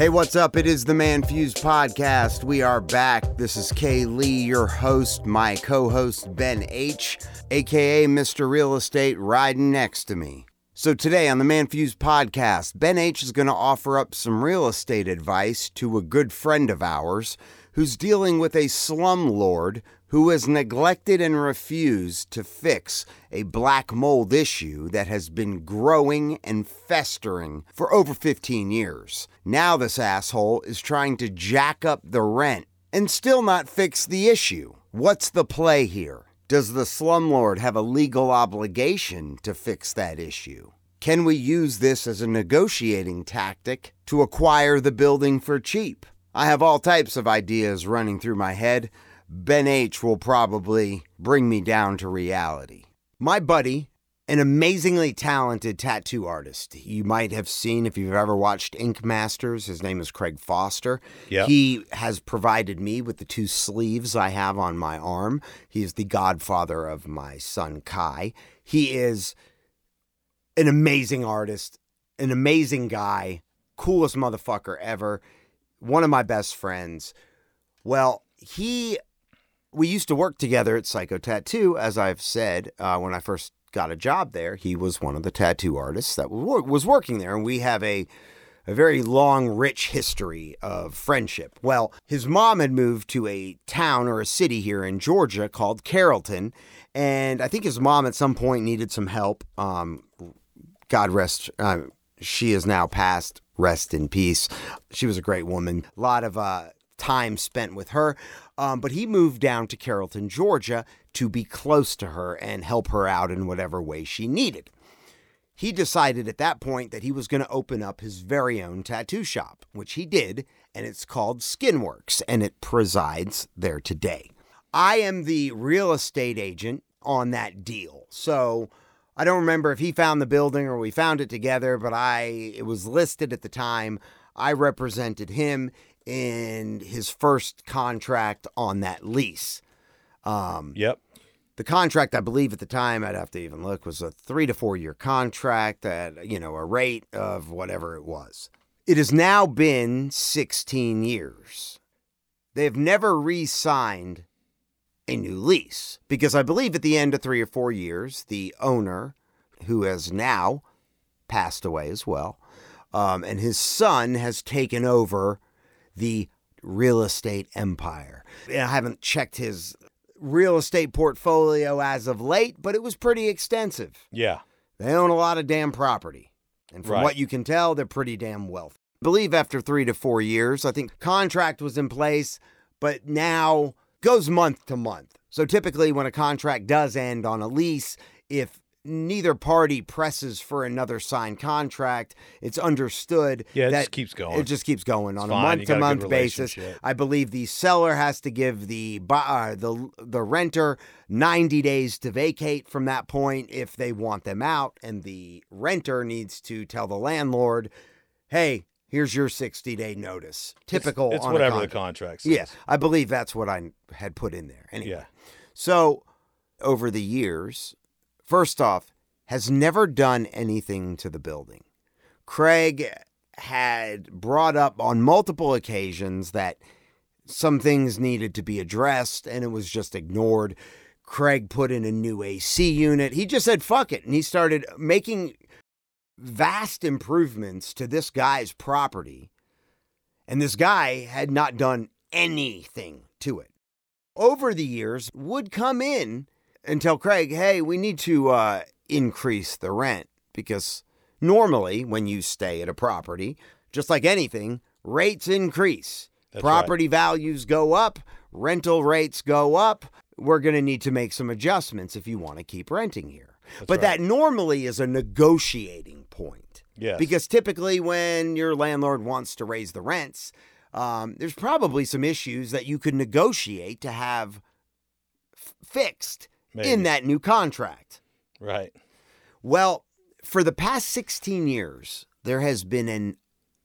Hey, what's up? It is the ManFUzed podcast. We are back. This is Kay Lee, your host, my co host, Ben H., aka Mr. Real Estate, riding next to me. So, today on the ManFUzed podcast, Ben H. is going to offer up some real estate advice to a good friend of ours who's dealing with a slumlord who has neglected and refused to fix a black mold issue that has been growing and festering for over 15 years. Now, this asshole is trying to jack up the rent and still not fix the issue. What's the play here? Does the slumlord have a legal obligation to fix that issue? Can we use this as a negotiating tactic to acquire the building for cheap? I have all types of ideas running through my head. Ben H will probably bring me down to reality. My buddy, an amazingly talented tattoo artist. You might have seen if you've ever watched Ink Masters. His name is Craig Foster. Yeah. He has provided me with the two sleeves I have on my arm. He is the godfather of my son Kai. He is an amazing artist, an amazing guy, coolest motherfucker ever, one of my best friends. Well, he we used to work together at Psycho Tattoo, as I've said uh, when I first got a job there. He was one of the tattoo artists that was working there, and we have a a very long, rich history of friendship. Well, his mom had moved to a town or a city here in Georgia called Carrollton, and I think his mom at some point needed some help. Um, God rest. Uh, she is now passed. Rest in peace. She was a great woman. A lot of uh, time spent with her. Um, but he moved down to Carrollton, Georgia to be close to her and help her out in whatever way she needed. He decided at that point that he was going to open up his very own tattoo shop, which he did, and it's called Skinworks, and it presides there today. I am the real estate agent on that deal. So I don't remember if he found the building or we found it together, but I it was listed at the time. I represented him in his first contract on that lease. Um, Yep. the contract, I believe, at the time, I'd have to even look, was a three to four year contract at you know a rate of whatever it was. It has now been 16 years. They've never re-signed a new lease because I believe at the end of three or four years, the owner, who has now passed away as well, um, and his son has taken over the real estate empire. I haven't checked his real estate portfolio as of late, but it was pretty extensive. Yeah. They own a lot of damn property. And from Right. what you can tell, they're pretty damn wealthy. I believe after three to four years, I think contract was in place, but now goes month to month. So typically, when a contract does end on a lease, if neither party presses for another signed contract, it's understood Yeah, it that just keeps going. It just keeps going on a month to month basis. I believe the seller has to give the uh, the the renter 90 days to vacate from that point if they want them out and the renter needs to tell the landlord, "Hey, here's your 60-day notice." Typical It's, it's whatever the contract. contract says. Yeah, I believe that's what I had put in there. Anyway. Yeah. So, over the years, first off, has never done anything to the building. Craig had brought up on multiple occasions that some things needed to be addressed and it was just ignored. Craig put in a new AC unit. He just said, fuck it. And he started making vast improvements to this guy's property. And this guy had not done anything to it. Over the years, would come in and tell Craig, hey, we need to uh, increase the rent because normally when you stay at a property, just like anything, rates increase. That's right. Property values go up, rental rates go up. We're going to need to make some adjustments if you want to keep renting here. but right. that normally is a negotiating point. Yes. Because typically, when your landlord wants to raise the rents, um, there's probably some issues that you could negotiate to have f- fixed Maybe. in that new contract. Right. Well, for the past 16 years, there has been an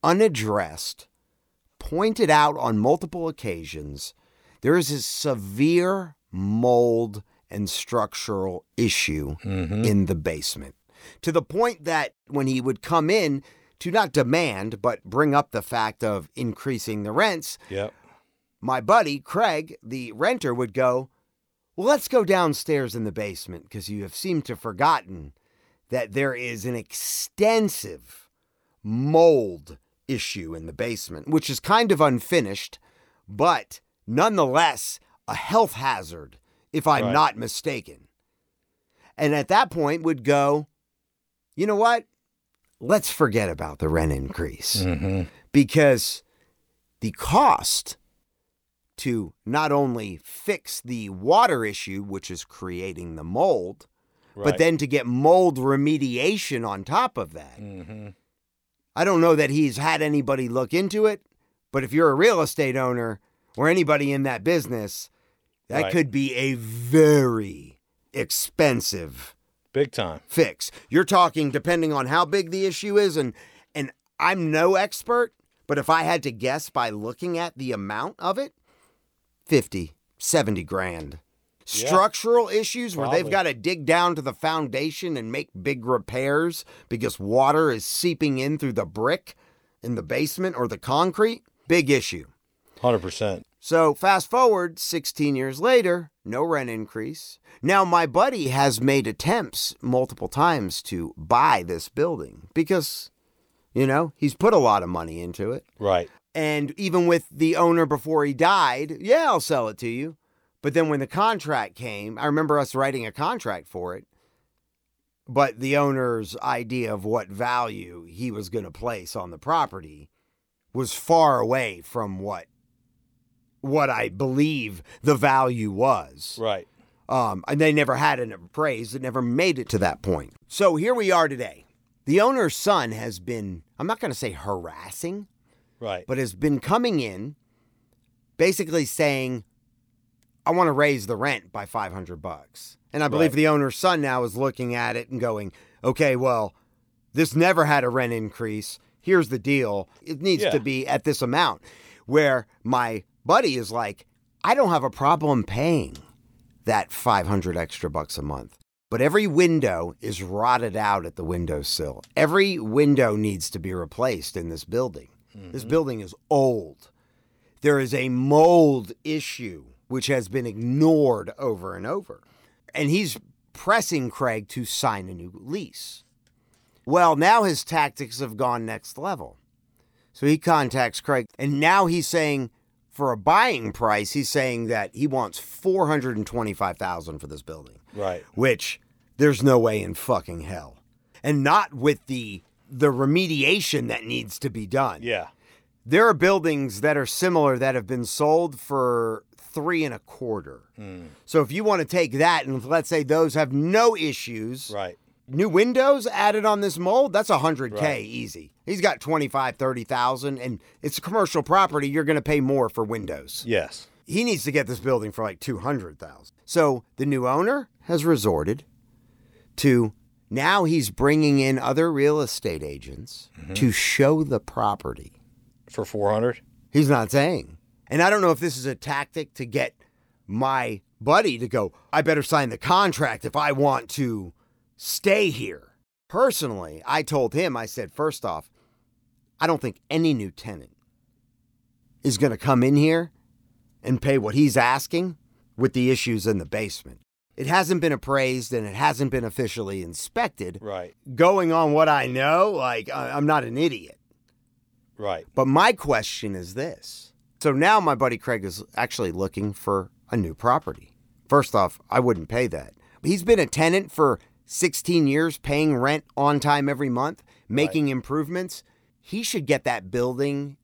unaddressed, pointed out on multiple occasions, there is a severe mold and structural issue mm-hmm. in the basement. To the point that when he would come in to not demand, but bring up the fact of increasing the rents, Yep. my buddy Craig, the renter, would go, Well, let's go downstairs in the basement because you have seemed to have forgotten that there is an extensive mold issue in the basement, which is kind of unfinished, but nonetheless a health hazard, if I'm Right. not mistaken. And at that point would go, you know what? Let's forget about the rent increase Mm-hmm. because the cost to not only fix the water issue, which is creating the mold, Right. but then to get mold remediation on top of that. Mm-hmm. I don't know that he's had anybody look into it, but if you're a real estate owner or anybody in that business, that Right. could be a very expensive Big time. fix. You're talking depending on how big the issue is and and I'm no expert, but if I had to guess by looking at the amount of it, 50, 70 grand. Yeah. Structural issues where they've got to dig down to the foundation and make big repairs because water is seeping in through the brick in the basement or the concrete, big issue. Hundred percent. So fast forward 16 years later, no rent increase. Now my buddy has made attempts multiple times to buy this building because you know, he's put a lot of money into it. Right. And even with the owner before he died, yeah, I'll sell it to you. But then when the contract came, I remember us writing a contract for it. But the owner's idea of what value he was going to place on the property was far away from what what I believe the value was. Right. Um, and they never had an appraised. It never made it to that point. So here we are today. The owner's son has been, I'm not going to say harassing, Right. but has been coming in basically saying, I want to raise the rent by 500 bucks. And I believe Right. the owner's son now is looking at it and going, okay, well, this never had a rent increase. Here's the deal. It needs Yeah. to be at this amount. Where my buddy is like, I don't have a problem paying that 500 extra bucks a month. But every window is rotted out at the windowsill. Every window needs to be replaced in this building. This building is old. There is a mold issue which has been ignored over and over. And he's pressing Craig to sign a new lease. Well, now his tactics have gone next level. So he contacts Craig, and now he's saying for a buying price, he's saying that he wants 425,000 for this building Right. which there's no way in fucking hell. And not with the the remediation that needs to be done. Yeah. There are buildings that are similar that have been sold for three and a quarter. Hmm. So if you want to take that and let's say those have no issues, Right. new windows added on this mold, that's 100K Right. easy. He's got 25, 30,000 and it's a commercial property, you're going to pay more for windows Yes. he needs to get this building for like 200,000. So the new owner has resorted to now he's bringing in other real estate agents mm-hmm. to show the property. For four hundred. He's not saying. And I don't know if this is a tactic to get my buddy to go, I better sign the contract if I want to stay here. Personally, I told him, I said, first off, I don't think any new tenant is going to come in here and pay what he's asking with the issues in the basement. It hasn't been appraised and it hasn't been officially inspected. Right. Going on what I know, like, I'm not an idiot. Right. But my question is this. So now my buddy Craig is actually looking for a new property. First off, I wouldn't pay that. He's been a tenant for 16 years, paying rent on time every month, making improvements. He should get that building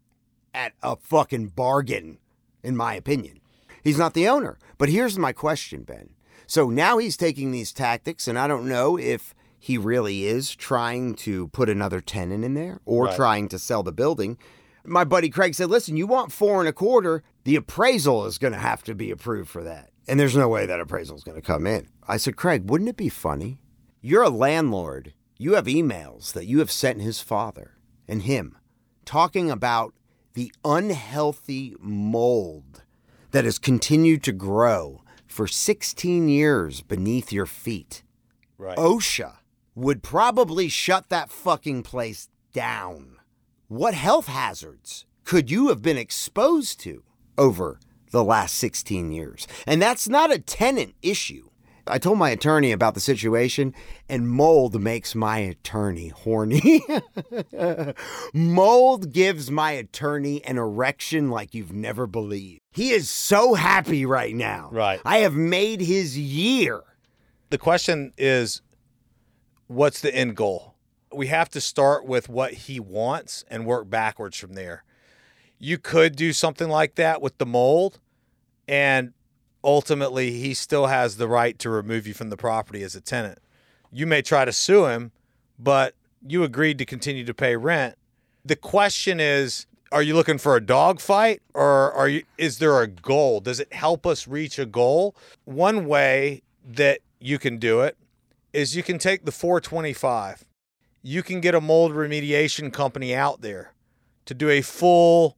at a fucking bargain, in my opinion. He's not the owner. But here's my question, Ben. So now he's taking these tactics, and I don't know if he really is trying to put another tenant in there or Right. trying to sell the building. My buddy Craig said, Listen, you want four and a quarter, the appraisal is going to have to be approved for that. And there's no way that appraisal is going to come in. I said, Craig, wouldn't it be funny? You're a landlord. You have emails that you have sent his father and him talking about the unhealthy mold that has continued to grow for 16 years beneath your feet. Right. OSHA would probably shut that fucking place down. What health hazards could you have been exposed to over the last 16 years? And that's not a tenant issue. I told my attorney about the situation, and mold makes my attorney horny. mold gives my attorney an erection like you've never believed. He is so happy right now. Right. I have made his year. the question is what's the end goal? We have to start with what he wants and work backwards from there. You could do something like that with the mold, and ultimately, he still has the right to remove you from the property as a tenant. You may try to sue him, but you agreed to continue to pay rent. The question is, are you looking for a dog fight or are you is there a goal? Does it help us reach a goal? One way that you can do it is you can take the 425. You can get a mold remediation company out there to do a full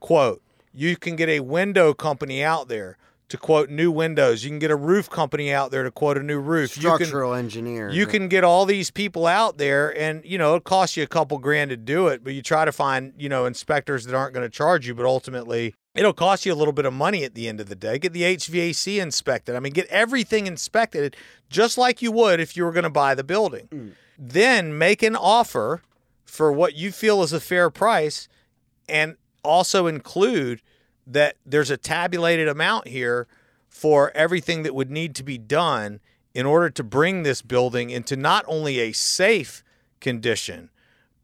quote. You can get a window company out there to quote new windows. You can get a roof company out there to quote a new roof. You can- Structural engineer. you can get all these people out there and you know it costs you a couple grand to do it but you try to find you know inspectors that aren't going to charge you but ultimately it'll cost you a little bit of money at the end of the day get the hvac inspected i mean get everything inspected just like you would if you were going to buy the building hmm. then make an offer for what you feel is a fair price and also include that there's a tabulated amount here for everything that would need to be done in order to bring this building into not only a safe condition,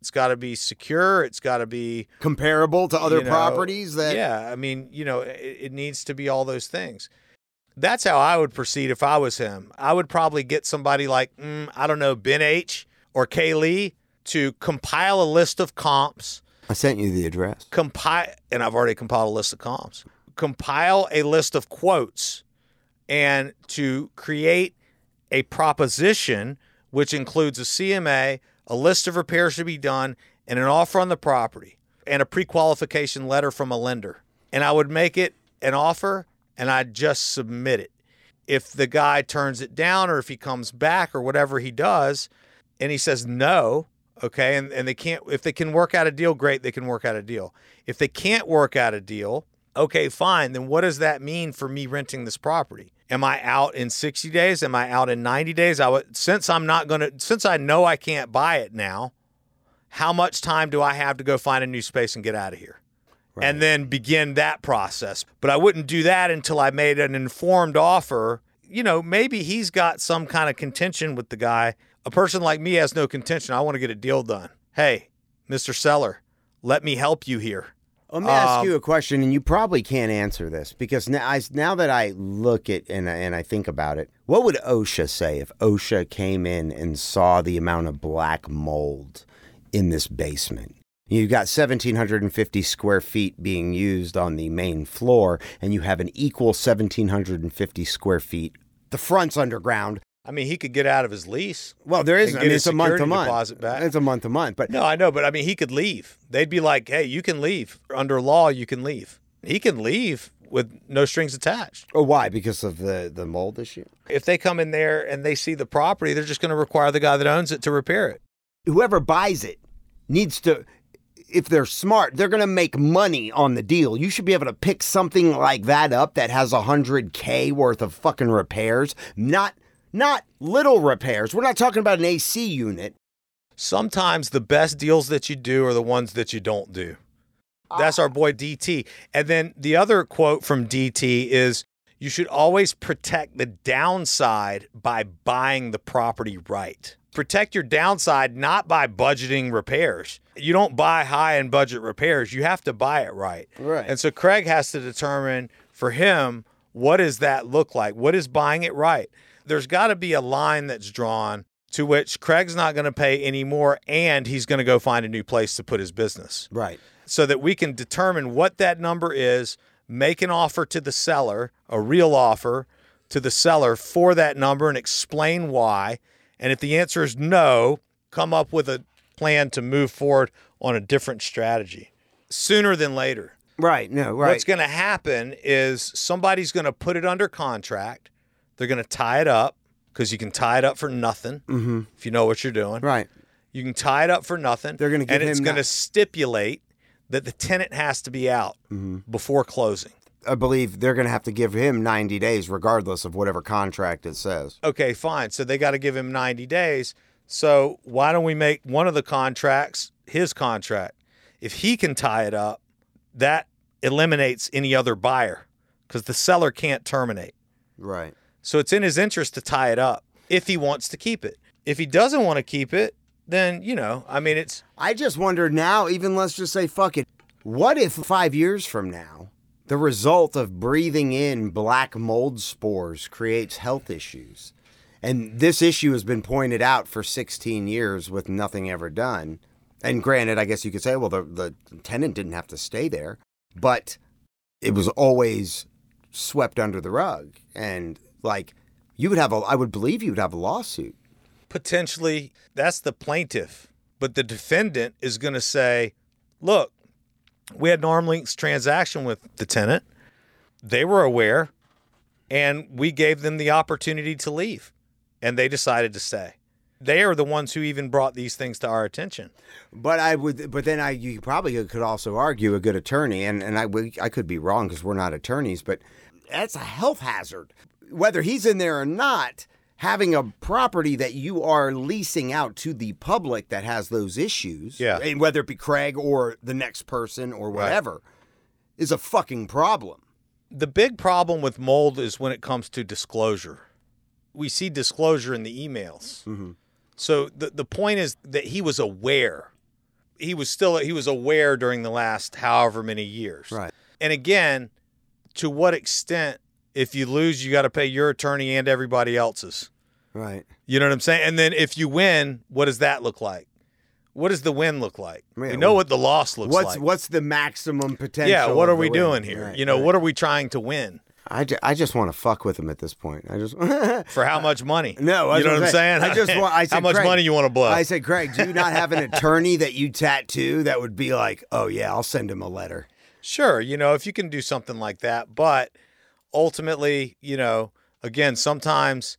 it's got to be secure, it's got to be comparable to other you know, properties that yeah i mean you know it, it needs to be all those things. That's how i would proceed if i was him. I would probably get somebody like mm, i don't know ben h or kay lee to compile a list of comps I sent you the address. compile and i've already compiled a list of comps compile a list of quotes and to create a proposition which includes a cma a list of repairs to be done and an offer on the property and a pre-qualification letter from a lender. And i would make it an offer and i'd just submit it. If the guy turns it down or if he comes back or whatever he does and he says no okay and, and they can't if they can work out a deal great they can work out a deal if they can't work out a deal okay fine then what does that mean for me renting this property am i out in 60 days am i out in 90 days i would since i'm not going to since i know i can't buy it now how much time do i have to go find a new space and get out of here and then begin that process. But I wouldn't do that until I made an informed offer. You know, maybe he's got some kind of contention with the guy. A person like me has no contention. I want to get a deal done. Hey, Mr. Seller, let me help you here. Let me ask Um, you a question, and you probably can't answer this because now, I, now that I look at and, I- and I think about it, what would OSHA say if OSHA came in and saw the amount of black mold in this basement? You've got 1,750 square feet being used on the main floor, and you have an equal 1,750 square feet. The front's underground. I mean, he could get out of his lease. Well, there is. I mean, it's a month to month. deposit back. It's a month to month, but No, I know, but I mean, he could leave. They'd be like, hey, you can leave. Under law, you can leave. He can leave with no strings attached. oh, why? Because of the the mold issue. If they come in there and they see the property, they're just going to require the guy that owns it to repair it. whoever buys it needs to if they're smart they're going to make money on the deal you should be able to pick something like that up that has a 100k worth of fucking repairs not not little repairs we're not talking about an ac unit Sometimes the best deals that you do are the ones that you don't do. That's our boy DT. And then the other quote from DT is you should always protect the downside by buying the property right. Protect your downside not by budgeting repairs. You don't buy high end budget repairs, you have to buy it right. Right. And so Craig has to determine for him What does that look like? What is buying it right? There's got to be a line that's drawn to which Craig's not going to pay anymore and he's going to go find a new place to put his business Right. so that we can determine what that number is, make an offer to the seller, a real offer to the seller for that number and explain why. And if the answer is no, come up with a plan to move forward on a different strategy sooner than later. Right. No. Right. What's going to happen is somebody's going to put it under contract. They're going to tie it up because you can tie it up for nothing if you know what you're doing. right. You can tie it up for nothing. They're gonna give and it's going to stipulate that the tenant has to be out Mm-hmm. before closing. I believe they're going to have to give him 90 days, regardless of whatever contract it says. Okay, fine. So they got to give him 90 days. So why don't we make one of the contracts his contract? If he can tie it up, that eliminates any other buyer because the seller can't terminate. Right. So it's in his interest to tie it up if he wants to keep it. If he doesn't want to keep it, then, you know, I mean, it's I just wonder now, even let's just say, fuck it. What if five years from now, the result of breathing in black mold spores creates health issues? And this issue has been pointed out for 16 years with nothing ever done. And granted, I guess you could say, well, the, the tenant didn't have to stay there, but it was always swept under the rug. And like, you would have a, I would believe you would have a lawsuit. potentially that's the plaintiff, but the defendant is going to say, "Look, we had an arm length transaction with the tenant. They were aware, and we gave them the opportunity to leave, and they decided to stay. They are the ones who even brought these things to our attention. But I would, but then I you probably could also argue a good attorney, and and I I could be wrong because we're not attorneys, but that's a health hazard. Whether he's in there or not, having a property that you are leasing out to the public that has those issues, Yeah. and whether it be Craig or the next person or whatever, is a fucking problem. The big problem with mold is when it comes to disclosure. We see disclosure in the emails. Mm-hmm. So the the point is that he was aware. He was still he was aware during the last however many years. Right. And again, to what extent if you lose you got to pay your attorney and everybody else's. Right. You know what I'm saying? And then if you win, what does that look like? What does the win look like? Yeah, we know what the loss looks What's like. what's the maximum potential? yeah, what are we win? doing here? Right, you know, right. what are we trying to win? I, ju- I just want to fuck with him at this point. I just For how much money? No, I you know what I'm saying? I just want. I said, how much money you want to blow? I said, Craig, do you not have an attorney that you tattoo that would be like, oh yeah, I'll send him a letter. Sure, you know, if you can do something like that, but ultimately, you know, again, sometimes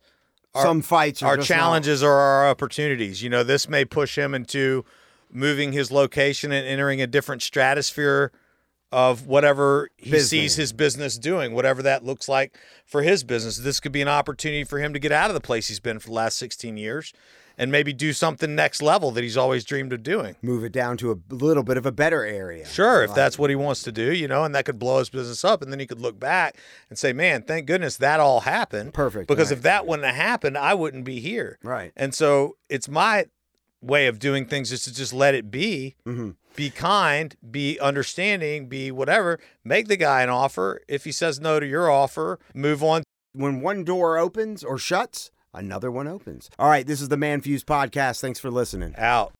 Our- Some fights are our just not- challenges are our opportunities. You know, this may push him into moving his location and entering a different stratosphere of whatever he Business. sees his business doing, whatever that looks like for his business. This could be an opportunity for him to get out of the place he's been for the last 16 years and maybe do something next level that he's always dreamed of doing. move it down to a little bit of a better area. Sure, if that's what he wants to do, you know, and that could blow his business up, and then he could look back and say, "Man, thank goodness that all happened." Perfect, Because right. if that wouldn't have happened, I wouldn't be here. Right. And so it's my way of doing things is to just let it be, Mm-hmm. be kind, be understanding, be whatever. Make the guy an offer. If he says no to your offer, move on. When one door opens or shuts, another one opens. All right, this is the ManFUzed podcast. Thanks for listening. Out.